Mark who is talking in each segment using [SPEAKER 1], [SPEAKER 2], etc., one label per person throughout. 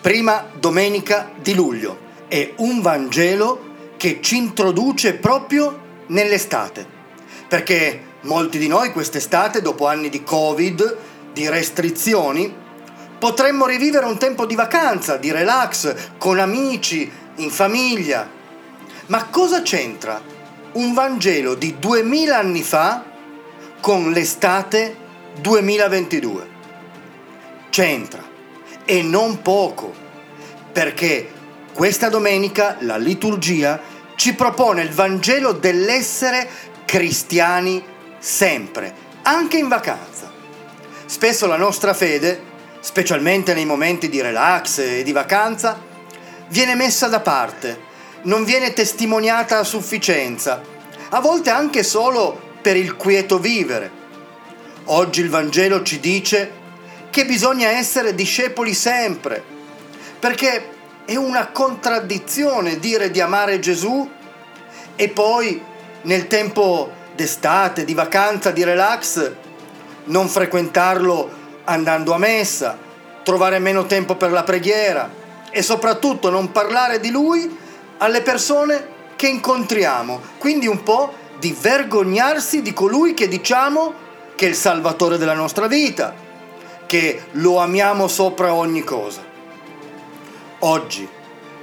[SPEAKER 1] Prima domenica di luglio è un Vangelo che ci introduce proprio nell'estate. Perché molti di noi quest'estate, dopo anni di Covid, di restrizioni, potremmo rivivere un tempo di vacanza, di relax, con amici, in famiglia. Ma cosa c'entra un Vangelo di duemila anni fa con l'estate 2022? C'entra, e non poco, perché questa domenica la liturgia ci propone il Vangelo dell'essere cristiani sempre, anche in vacanza. Spesso la nostra fede, specialmente nei momenti di relax e di vacanza, viene messa da parte, non viene testimoniata a sufficienza, a volte anche solo per il quieto vivere. Oggi il Vangelo ci dice che bisogna essere discepoli sempre, perché è una contraddizione dire di amare Gesù e poi nel tempo d'estate, di vacanza, di relax, non frequentarlo andando a messa, trovare meno tempo per la preghiera e soprattutto non parlare di lui alle persone che incontriamo. Quindi un po' di vergognarsi di colui che diciamo che è il salvatore della nostra vita, che lo amiamo sopra ogni cosa. Oggi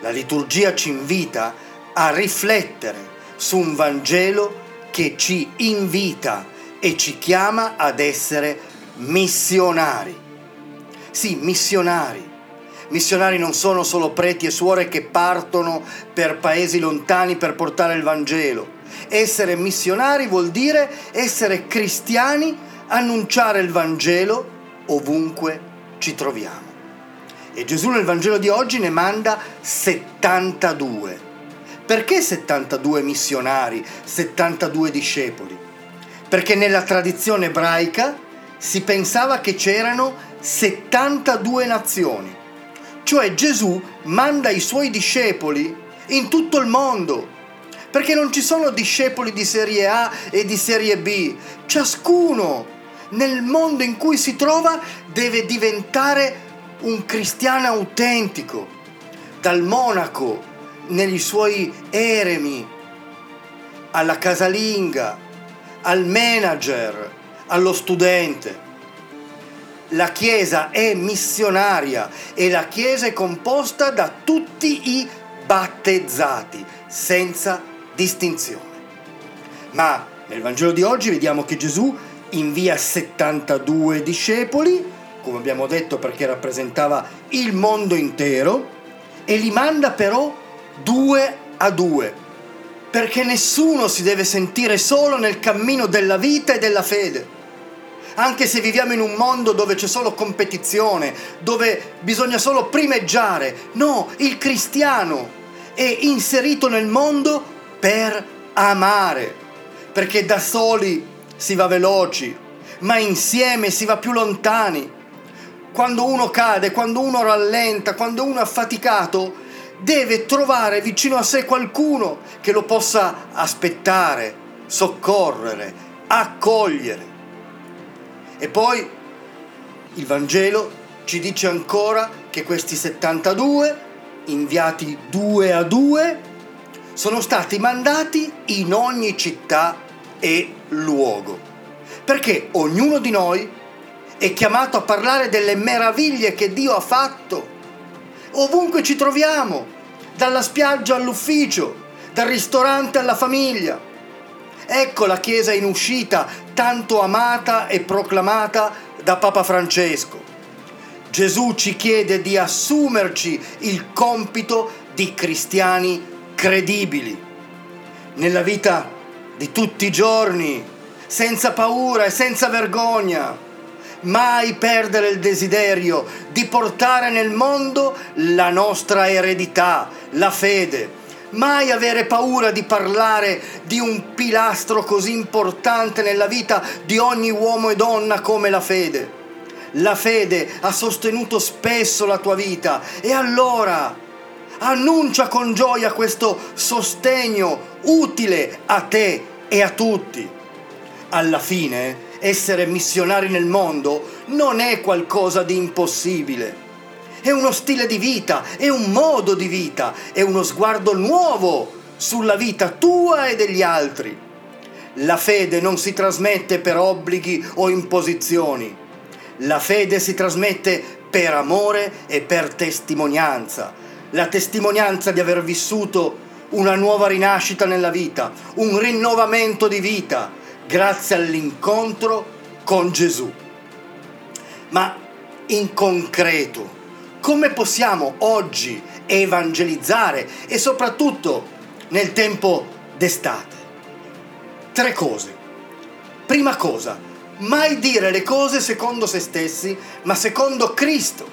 [SPEAKER 1] la liturgia ci invita a riflettere su un Vangelo che ci invita e ci chiama ad essere missionari. Sì, missionari. Missionari non sono solo preti e suore che partono per paesi lontani per portare il Vangelo. Essere missionari vuol dire essere cristiani, annunciare il Vangelo ovunque ci troviamo. E Gesù nel Vangelo di oggi ne manda 72. Perché 72 missionari, 72 discepoli? Perché nella tradizione ebraica si pensava che c'erano 72 nazioni. Cioè Gesù manda i suoi discepoli in tutto il mondo. Perché non ci sono discepoli di serie A e di serie B. Ciascuno nel mondo in cui si trova deve diventare un cristiano autentico, dal monaco negli suoi eremi, alla casalinga, al manager, allo studente. La Chiesa è missionaria e la Chiesa è composta da tutti i battezzati, senza distinzione. Ma nel Vangelo di oggi vediamo che Gesù invia 72 discepoli, come abbiamo detto perché rappresentava il mondo intero, e li manda però due a due, perché nessuno si deve sentire solo nel cammino della vita e della fede. Anche se viviamo in un mondo dove c'è solo competizione, dove bisogna solo primeggiare, no, il cristiano è inserito nel mondo per amare, perché da soli si va veloci, ma insieme si va più lontani. Quando uno cade, quando uno rallenta, quando uno è affaticato, deve trovare vicino a sé qualcuno che lo possa aspettare, soccorrere, accogliere. E poi il Vangelo ci dice ancora che questi 72, inviati due a due, sono stati mandati in ogni città e luogo. Perché ognuno di noi è chiamato a parlare delle meraviglie che Dio ha fatto. Ovunque ci troviamo, dalla spiaggia all'ufficio, dal ristorante alla famiglia. Ecco la Chiesa in uscita, tanto amata e proclamata da Papa Francesco. Gesù ci chiede di assumerci il compito di cristiani credibili. Nella vita di tutti i giorni, senza paura e senza vergogna. Mai perdere il desiderio di portare nel mondo la nostra eredità, la fede. Mai avere paura di parlare di un pilastro così importante nella vita di ogni uomo e donna come la fede. La fede ha sostenuto spesso la tua vita e allora annuncia con gioia questo sostegno utile a te e a tutti. Alla fine, essere missionari nel mondo non è qualcosa di impossibile. È uno stile di vita, è un modo di vita, è uno sguardo nuovo sulla vita tua e degli altri. La fede non si trasmette per obblighi o imposizioni. La fede si trasmette per amore e per testimonianza. La testimonianza di aver vissuto una nuova rinascita nella vita, un rinnovamento di vita, grazie all'incontro con Gesù. Ma in concreto, come possiamo oggi evangelizzare e soprattutto nel tempo d'estate? Tre cose. Prima cosa, mai dire le cose secondo se stessi, ma secondo Cristo.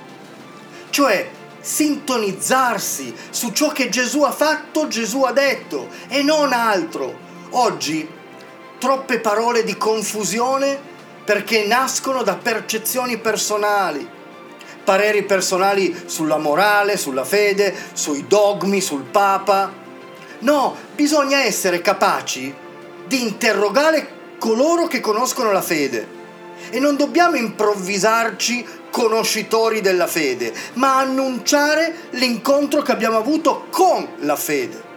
[SPEAKER 1] Cioè, sintonizzarsi su ciò che Gesù ha fatto, Gesù ha detto e non altro. Oggi troppe parole di confusione perché nascono da percezioni personali, pareri personali sulla morale, sulla fede, sui dogmi, sul Papa. No, bisogna essere capaci di interrogare coloro che conoscono la fede e non dobbiamo improvvisarci conoscitori della fede, ma annunciare l'incontro che abbiamo avuto con la fede.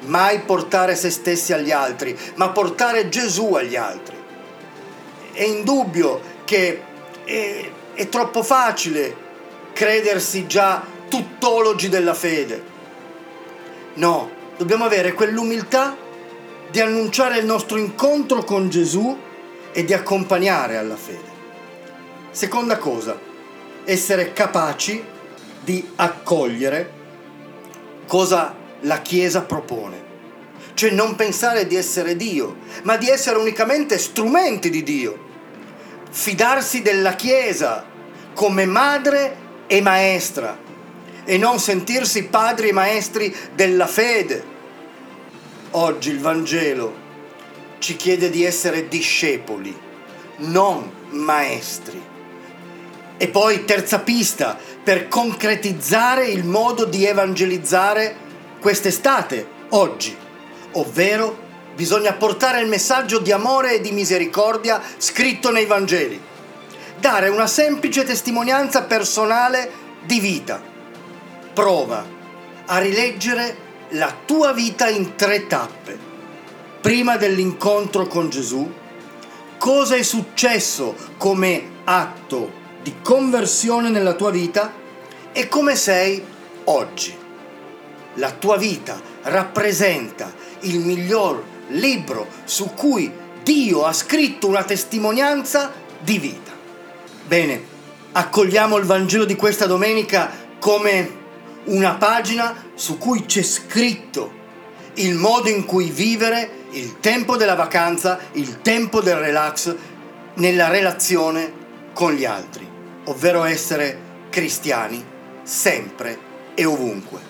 [SPEAKER 1] Mai portare se stessi agli altri, ma portare Gesù agli altri. È indubbio che è, è troppo facile credersi già tuttologi della fede. No, dobbiamo avere quell'umiltà di annunciare il nostro incontro con Gesù e di accompagnare alla fede. Seconda cosa, essere capaci di accogliere cosa la Chiesa propone. Cioè non pensare di essere Dio, ma di essere unicamente strumenti di Dio. Fidarsi della Chiesa come madre e maestra e non sentirsi padri e maestri della fede. Oggi il Vangelo ci chiede di essere discepoli, non maestri. E poi terza pista, per concretizzare il modo di evangelizzare quest'estate, oggi, ovvero bisogna portare il messaggio di amore e di misericordia scritto nei Vangeli, dare una semplice testimonianza personale di vita. Prova a rileggere la tua vita in tre tappe. Prima dell'incontro con Gesù, cosa è successo come atto di conversione nella tua vita e come sei oggi. La tua vita rappresenta il miglior libro su cui Dio ha scritto una testimonianza di vita. Bene, accogliamo il Vangelo di questa domenica come una pagina su cui c'è scritto il modo in cui vivere il tempo della vacanza, il tempo del relax nella relazione con gli altri ovvero essere cristiani sempre e ovunque.